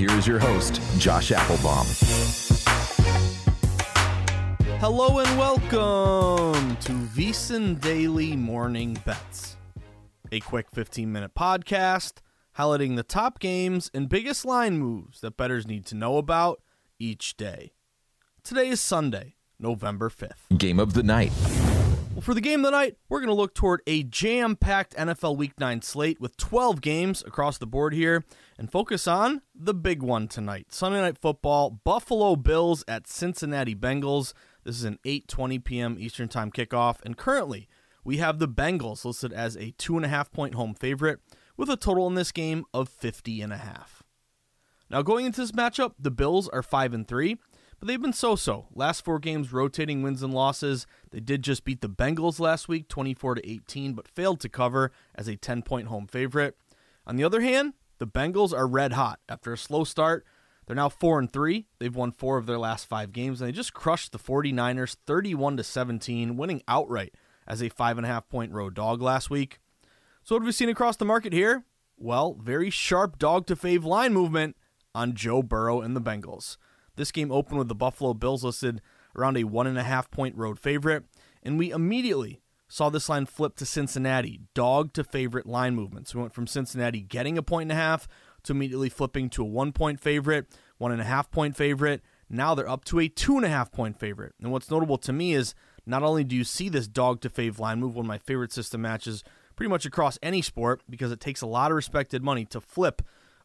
Here is your host, Josh Appelbaum. Hello and welcome to VSiN Daily Morning Bets, a quick 15 minute podcast highlighting the top games and biggest line moves that bettors need to know about each day. Today is Sunday, November 5th. Game of the night. Well, for the game of the night, we're going to look toward a jam packed NFL Week 9 slate with 12 games across the board here and focus on the big one tonight Sunday Night Football, Buffalo Bills at Cincinnati Bengals. This is an 8:20 p.m. Eastern Time kickoff, and currently we have the Bengals listed as a two and a half point home favorite with a total in this game of 50 and a half. Now going into this matchup, the Bills are five and three, but they've been so-so. Last four games, rotating wins and losses. They did just beat the Bengals last week, 24 to 18, but failed to cover as a 10 point home favorite. On the other hand, the Bengals are red hot after a slow start. They're now 4 and 3. They've won 4 of their last 5 games and they just crushed the 49ers 31 to 17, winning outright as a 5.5 point road dog last week. So what have we seen across the market here? Well, very sharp dog to fave line movement on Joe Burrow and the Bengals. This game opened with the Buffalo Bills listed around a one and a half point road favorite, and we immediately saw this line flip to Cincinnati, dog to favorite line movements. We went from Cincinnati getting a point and a half to immediately flipping to a one point favorite, one and a half point favorite. Now they're up to a two and a half point favorite. And what's notable to me is not only do you see this dog to fave line move, one of my favorite system matches pretty much across any sport, because it takes a lot of respected money to flip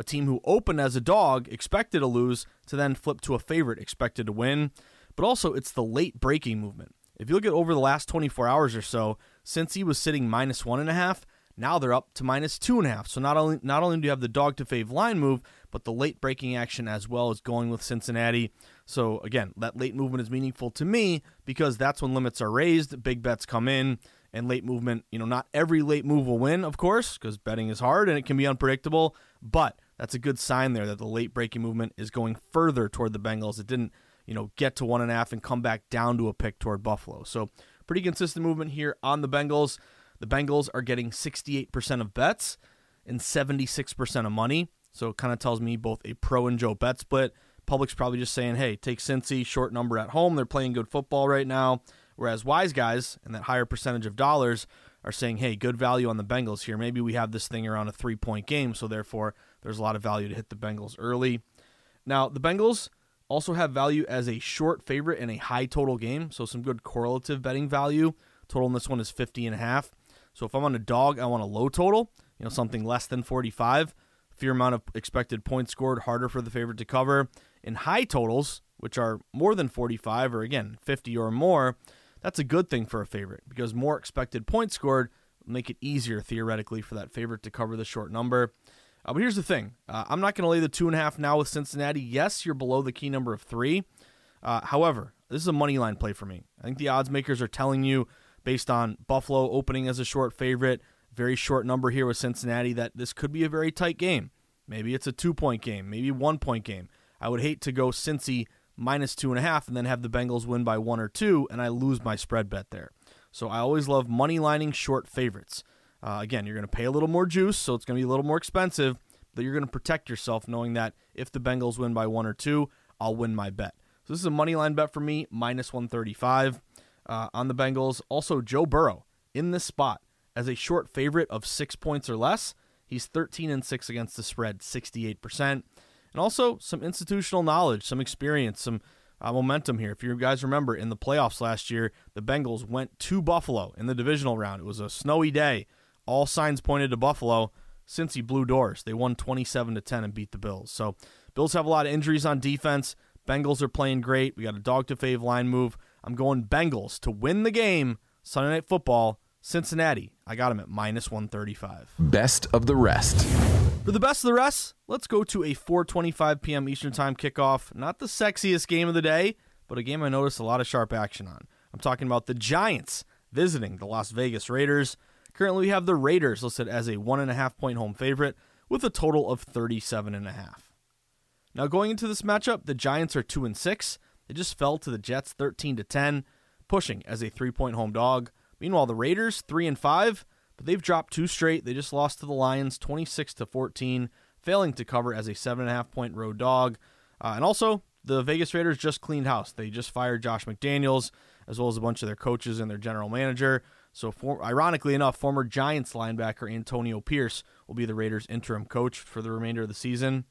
a team who opened as a dog, expected to lose, to then flip to a favorite, expected to win. But also, it's the late breaking movement. If you look at over the last 24 hours or so, since he was sitting minus one and a half, now they're up to minus two and a half. So not only not only do you have the dog to fave line move, but the late breaking action as well is going with Cincinnati. So again, that late movement is meaningful to me because that's when limits are raised, big bets come in, and late movement. You know, not every late move will win, of course, because betting is hard and it can be unpredictable. But that's a good sign there that the late breaking movement is going further toward the Bengals. It didn't, you know, get to one and a half and come back down to a pick toward Buffalo. So pretty consistent movement here on the Bengals. The Bengals are getting 68% of bets and 76% of money. So it kind of tells me both a pro and Joe bet split. Public's probably just saying, hey, take Cincy, short number at home. They're playing good football right now. Whereas wise guys and that higher percentage of dollars are saying, hey, good value on the Bengals here. Maybe we have this thing around a three point game. So therefore, there's a lot of value to hit the Bengals early. Now, the Bengals also have value as a short favorite in a high total game. So some good correlative betting value. Total in this one is 50 and a half. So if I'm on a dog, I want a low total. you know, something less than 45. Fewer amount of expected points scored, harder for the favorite to cover. In high totals, which are more than 45 or again 50 or more, that's a good thing for a favorite because more expected points scored will make it easier theoretically for that favorite to cover the short number. Uh, but here's the thing uh, I'm not going to lay the two and a half now with Cincinnati. Yes, you're below the key number of three. Uh, however, this is a money line play for me. I think the odds makers are telling you, based on Buffalo opening as a short favorite, very short number here with Cincinnati, that this could be a very tight game. Maybe it's a two point game, maybe one point game. I would hate to go Cincy minus two and a half and then have the Bengals win by one or two and I lose my spread bet there. So I always love money lining short favorites. Uh, again, you're going to pay a little more juice, so it's going to be a little more expensive, but you're going to protect yourself knowing that if the Bengals win by one or two, I'll win my bet. So this is a money line bet for me, minus 135 uh, on the Bengals. Also, Joe Burrow in this spot as a short favorite of six points or less. He's 13 and 6 against the spread, 68%. And also some institutional knowledge, some experience, some uh, momentum here. If you guys remember, in the playoffs last year, the Bengals went to Buffalo in the divisional round. It was a snowy day. All signs pointed to Buffalo. Cincy blew doors. They won 27 to 10 and beat the Bills. So, Bills have a lot of injuries on defense. Bengals are playing great. We got a dog to fave line move. I'm going Bengals to win the game. Sunday Night Football, Cincinnati. I got them at minus 135. Best of the rest. For the best of the rest, let's go to a 4:25 p.m. Eastern Time kickoff. Not the sexiest game of the day, but a game I noticed a lot of sharp action on. I'm talking about the Giants visiting the Las Vegas Raiders. Currently, we have the Raiders listed as a one and a half point home favorite with a total of 37 and a half. Now, going into this matchup, the Giants are two and six. They just fell to the Jets 13 to 10, pushing as a three point home dog. Meanwhile, the Raiders three and five, but they've dropped two straight. They just lost to the Lions 26 to 14, failing to cover as a seven and a half point road dog. Uh, and also, the Vegas Raiders just cleaned house. They just fired Josh McDaniels as well as a bunch of their coaches and their general manager. So, for, ironically enough, former Giants linebacker Antonio Pierce will be the Raiders' interim coach for the remainder of the season.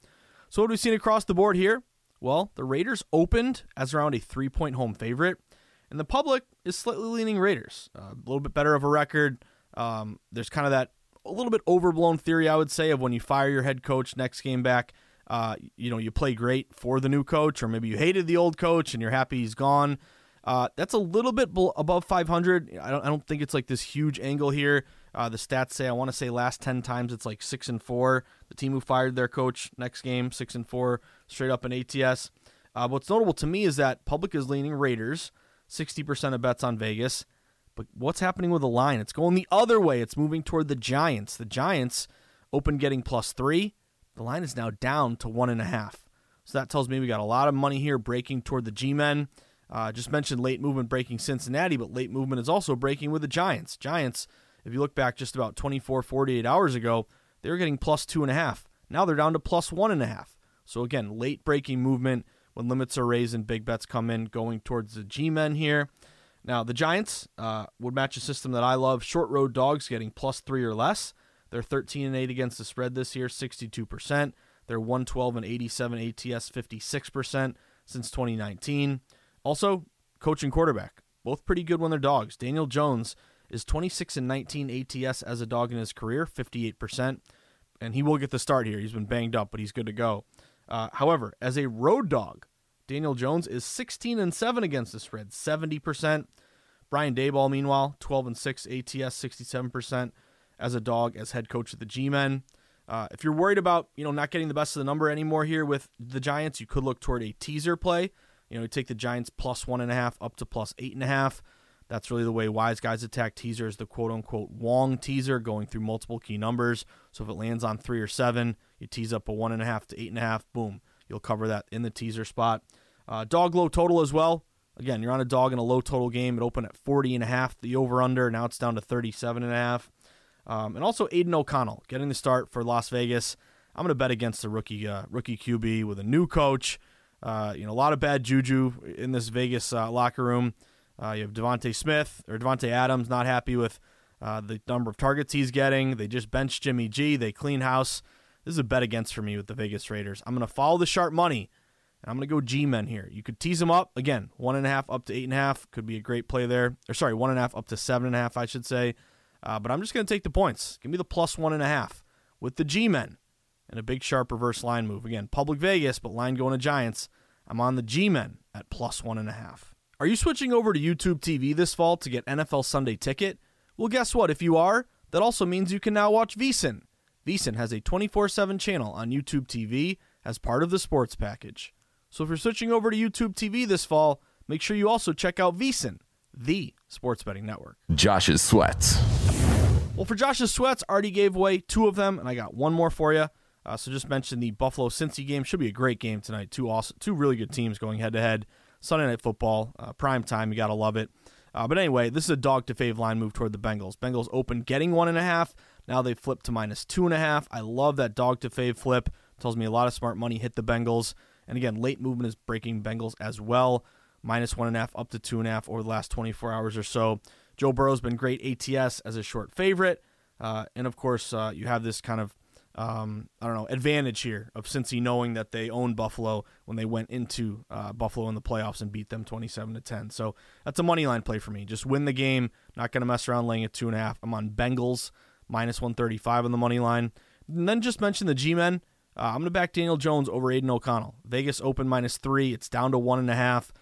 So, what have we seen across the board here? Well, the Raiders opened as around a three point home favorite, and the public is slightly leaning Raiders. Uh, a little bit better of a record. Um, there's kind of that a little bit overblown theory, I would say, of when you fire your head coach next game back. Uh, you know, you play great for the new coach, or maybe you hated the old coach and you're happy he's gone. Uh, that's a little bit above 500. I don't, I don't think it's like this huge angle here. Uh, the stats say I want to say last 10 times it's like six and four. The team who fired their coach next game six and four straight up in ATS. Uh, what's notable to me is that public is leaning Raiders, 60% of bets on Vegas. But what's happening with the line? It's going the other way. It's moving toward the Giants. The Giants open getting plus three. The line is now down to one and a half. So that tells me we got a lot of money here breaking toward the G men. Uh, just mentioned late movement breaking Cincinnati, but late movement is also breaking with the Giants. Giants, if you look back just about 24, 48 hours ago, they were getting plus two and a half. Now they're down to plus one and a half. So again, late breaking movement when limits are raised and big bets come in going towards the G men here. Now, the Giants uh, would match a system that I love short road dogs getting plus three or less. They're 13 and 8 against the spread this year, 62%. They're 112 and 87 ATS, 56% since 2019. Also, coach and quarterback, both pretty good when they're dogs. Daniel Jones is 26 and 19 ATS as a dog in his career, 58%. And he will get the start here. He's been banged up, but he's good to go. Uh, however, as a road dog, Daniel Jones is 16 and 7 against the spread, 70%. Brian Daboll, meanwhile, 12 and 6 ATS, 67% as a dog as head coach of the G-Men. Uh, if you're worried about you know not getting the best of the number anymore here with the Giants, you could look toward a teaser play. You know, take the Giants plus one and a half up to plus eight and a half. That's really the way wise guys attack teasers, the quote unquote Wong teaser, going through multiple key numbers. So if it lands on three or seven, you tease up a one and a half to eight and a half, boom, you'll cover that in the teaser spot. Uh, dog low total as well. Again, you're on a dog in a low total game. It opened at 40 and a half, the over under. Now it's down to 37 and a half. Um, and also Aidan O'Connell getting the start for Las Vegas. I'm going to bet against the rookie uh, rookie QB with a new coach. Uh, you know, a lot of bad juju in this Vegas uh, locker room. Uh, you have DeVonta Smith or Davante Adams not happy with uh, the number of targets he's getting. They just benched Jimmy G. They clean house. This is a bet against for me with the Vegas Raiders. I'm going to follow the sharp money. I'm going to go G men here. You could tease them up again, one and a half up to eight and a half could be a great play there. Or sorry, one and a half up to seven and a half, I should say. Uh, but I'm just going to take the points. Give me the plus one and a half with the G men and a big sharp reverse line move. Again, public Vegas, but line going to Giants. I'm on the G men at plus one and a half. Are you switching over to YouTube TV this fall to get NFL Sunday ticket? Well, guess what? If you are, that also means you can now watch VSiN. VSiN has a 24 7 channel on YouTube TV as part of the sports package. So if you're switching over to YouTube TV this fall, make sure you also check out VSiN, the sports betting network. Josh's sweats. Well, for Josh's sweats, already gave away two of them, and I got one more for you. Uh, so just mention the Buffalo Cincy game. Should be a great game tonight. Two awesome, two really good teams going head to head. Sunday night football, uh, prime time. You gotta love it. Uh, but anyway, this is a dog to fave line move toward the Bengals. Bengals open getting one and a half. Now they flip to minus two and a half. I love that dog to fave flip. Tells me a lot of smart money hit the Bengals. And again, late movement is breaking Bengals as well. Minus one and a half up to two and a half over the last 24 hours or so. Joe Burrow's been great ATS as a short favorite. Uh, and of course, uh, you have this kind of um, I don't know advantage here of Cincy knowing that they own Buffalo when they went into uh, Buffalo in the playoffs and beat them twenty seven to ten. So that's a money line play for me. Just win the game. Not going to mess around laying at two and a half. I'm on Bengals minus one thirty five on the money line. And then just mention the G men. Uh, I'm going to back Daniel Jones over Aidan O'Connell. Vegas open minus three. It's down to one and a half.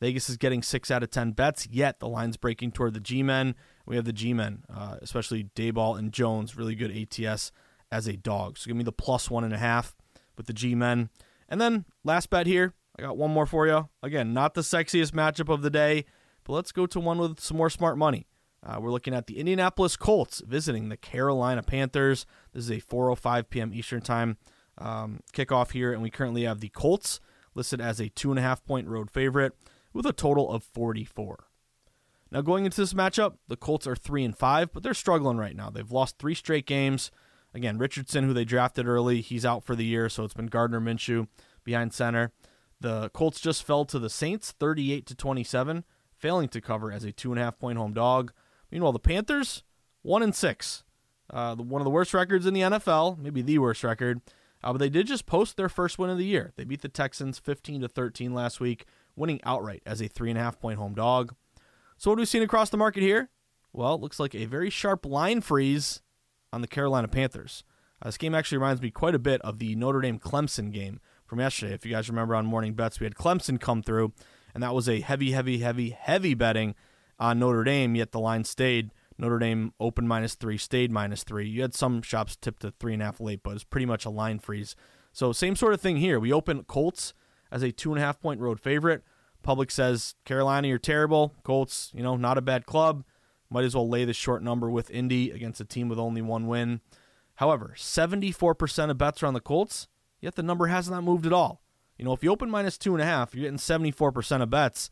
Vegas is getting six out of ten bets. Yet the line's breaking toward the G men. We have the G men, uh, especially Daboll and Jones, really good ATS as a dog. So give me the plus one and a half with the G men. And then last bet here, I got one more for you. Again, not the sexiest matchup of the day, but let's go to one with some more smart money. Uh, we're looking at the Indianapolis Colts visiting the Carolina Panthers. This is a 4:05 p.m. Eastern Time um, kickoff here, and we currently have the Colts listed as a two and a half point road favorite with a total of 44. Now, going into this matchup, the Colts are three and five, but they're struggling right now. They've lost three straight games. Again, Richardson, who they drafted early, he's out for the year, so it's been Gardner Minshew behind center. The Colts just fell to the Saints, 38 to 27, failing to cover as a two and a half point home dog. Meanwhile, the Panthers, one and six, uh, one of the worst records in the NFL, maybe the worst record. Uh, but they did just post their first win of the year. They beat the Texans 15 to 13 last week, winning outright as a three and a half point home dog. So what have we seen across the market here? Well, it looks like a very sharp line freeze on the Carolina Panthers. Uh, this game actually reminds me quite a bit of the Notre Dame Clemson game from yesterday. If you guys remember on Morning Bets, we had Clemson come through, and that was a heavy, heavy, heavy, heavy betting on Notre Dame, yet the line stayed. Notre Dame open minus three, stayed minus three. You had some shops tipped to three and a half late, but it's pretty much a line freeze. So, same sort of thing here. We open Colts as a two and a half point road favorite. Public says Carolina, you're terrible. Colts, you know, not a bad club. Might as well lay the short number with Indy against a team with only one win. However, 74% of bets are on the Colts, yet the number has not moved at all. You know, if you open minus two and a half, you're getting 74% of bets.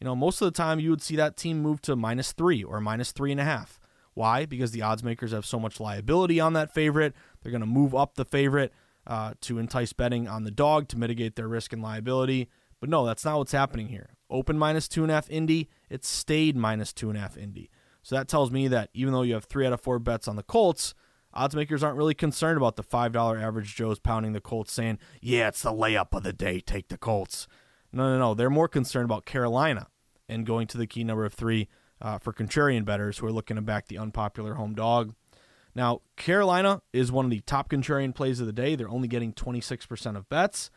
You know, most of the time you would see that team move to minus three or minus three and a half. Why? Because the odds makers have so much liability on that favorite. They're going to move up the favorite uh, to entice betting on the dog to mitigate their risk and liability. But no, that's not what's happening here. Open minus two and a half Indy, it stayed minus two and a half Indy. So that tells me that even though you have three out of four bets on the Colts, odds makers aren't really concerned about the $5 average Joe's pounding the Colts saying, yeah, it's the layup of the day, take the Colts. No, no, no. They're more concerned about Carolina and going to the key number of three uh, for contrarian bettors who are looking to back the unpopular home dog. Now, Carolina is one of the top contrarian plays of the day. They're only getting 26% of bets,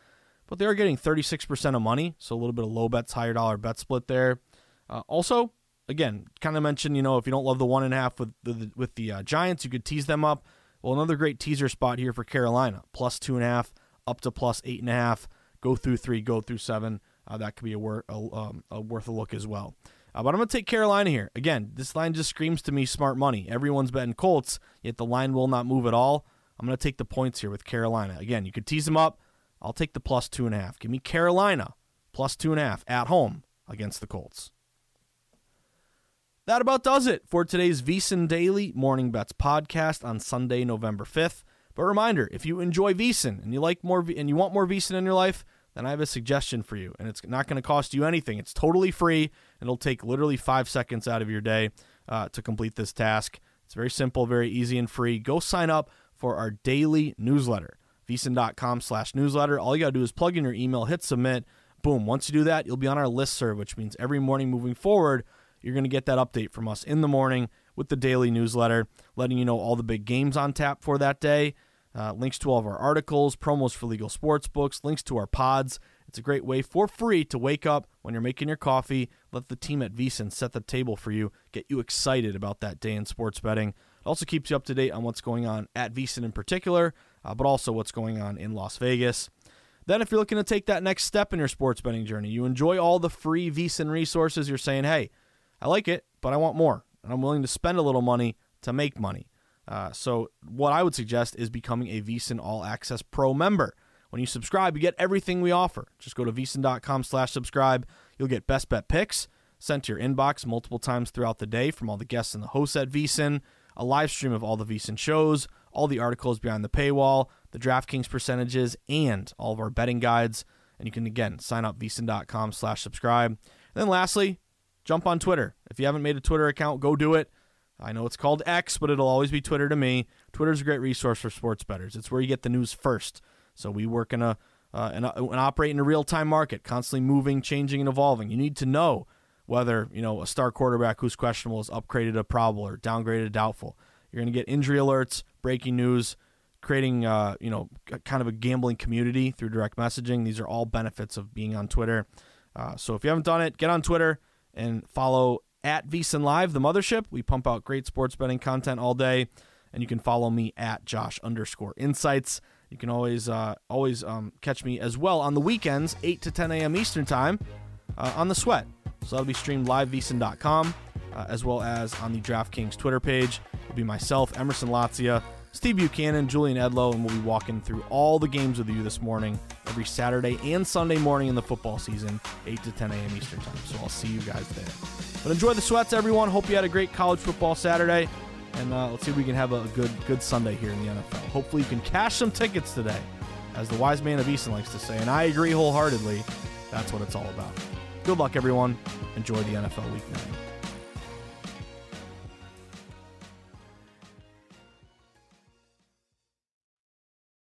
but they are getting 36% of money, so a little bit of low bets, higher dollar bet split there. Uh, also, again, kind of mentioned, you know, if you don't love the one and a half with the with the uh, Giants, you could tease them up. Well, another great teaser spot here for Carolina, plus two and a half, up to plus eight and a half. Go through three, go through seven. Uh, that could be a, wor- a, um, a, worth a look as well. Uh, but I'm going to take Carolina here. Again, this line just screams to me smart money. Everyone's betting Colts, yet the line will not move at all. I'm going to take the points here with Carolina. Again, you could tease them up. I'll take the plus two and a half. Give me Carolina plus two and a half at home against the Colts. That about does it for today's VSiN Daily Morning Bets podcast on Sunday, November 5th. But reminder, if you enjoy VSiN and you like more and you want more VSiN in your life, then I have a suggestion for you. And it's not going to cost you anything. It's totally free, and it'll take literally five seconds out of your day uh, to complete this task. It's very simple, very easy, and free. Go sign up for our daily newsletter, vsin.com slash newsletter. All you got to do is plug in your email, hit submit. Boom. Once you do that, you'll be on our list serve, which means every morning moving forward – you're going to get that update from us in the morning with the daily newsletter, letting you know all the big games on tap for that day, uh, links to all of our articles, promos for legal sports books, links to our pods. It's a great way for free to wake up when you're making your coffee, let the team at VSiN set the table for you, get you excited about that day in sports betting. It also keeps you up to date on what's going on at VSiN in particular, uh, but also what's going on in Las Vegas. Then, if you're looking to take that next step in your sports betting journey, you enjoy all the free VSiN resources, you're saying, hey, I like it, but I want more, and I'm willing to spend a little money to make money. Uh, so, what I would suggest is becoming a VSiN All Access Pro member. When you subscribe, you get everything we offer. Just go to vsin.com slash subscribe. You'll get best bet picks sent to your inbox multiple times throughout the day from all the guests and the hosts at VSiN, a live stream of all the VSiN shows, all the articles behind the paywall, the DraftKings percentages, and all of our betting guides. And you can, again, sign up vsin.com slash subscribe. And then lastly, jump on Twitter. If you haven't made a Twitter account, go do it. I know it's called X, but it'll always be Twitter to me. Twitter's a great resource for sports bettors. It's where you get the news first. So we work in a uh, and, and operate in a real time market, constantly moving, changing, and evolving. You need to know whether you know a star quarterback who's questionable is upgraded a probable or downgraded a doubtful. You're going to get injury alerts, breaking news, creating uh, you know kind of a gambling community through direct messaging. These are all benefits of being on Twitter. Uh, so if you haven't done it, get on Twitter and follow at VSiN Live, the mothership. We pump out great sports betting content all day, and you can follow me at Josh underscore Insights. You can always uh, always um, catch me as well on the weekends, 8 to 10 a.m. Eastern Time, uh, on the Sweat. So that'll be streamed live vsin.com, uh, as well as on the DraftKings Twitter page. It'll be myself, Emerson Latzia, Steve Buchanan, Julian Edlow, and we'll be walking through all the games with you this morning, every Saturday and Sunday morning in the football season, 8 to 10 a.m. Eastern Time. So I'll see you guys there. But enjoy the sweats, everyone. Hope you had a great college football Saturday. And uh, let's see if we can have a good good Sunday here in the NFL. Hopefully, you can cash some tickets today, as the wise man of Easton likes to say. And I agree wholeheartedly. That's what it's all about. Good luck, everyone. Enjoy the NFL Week 9.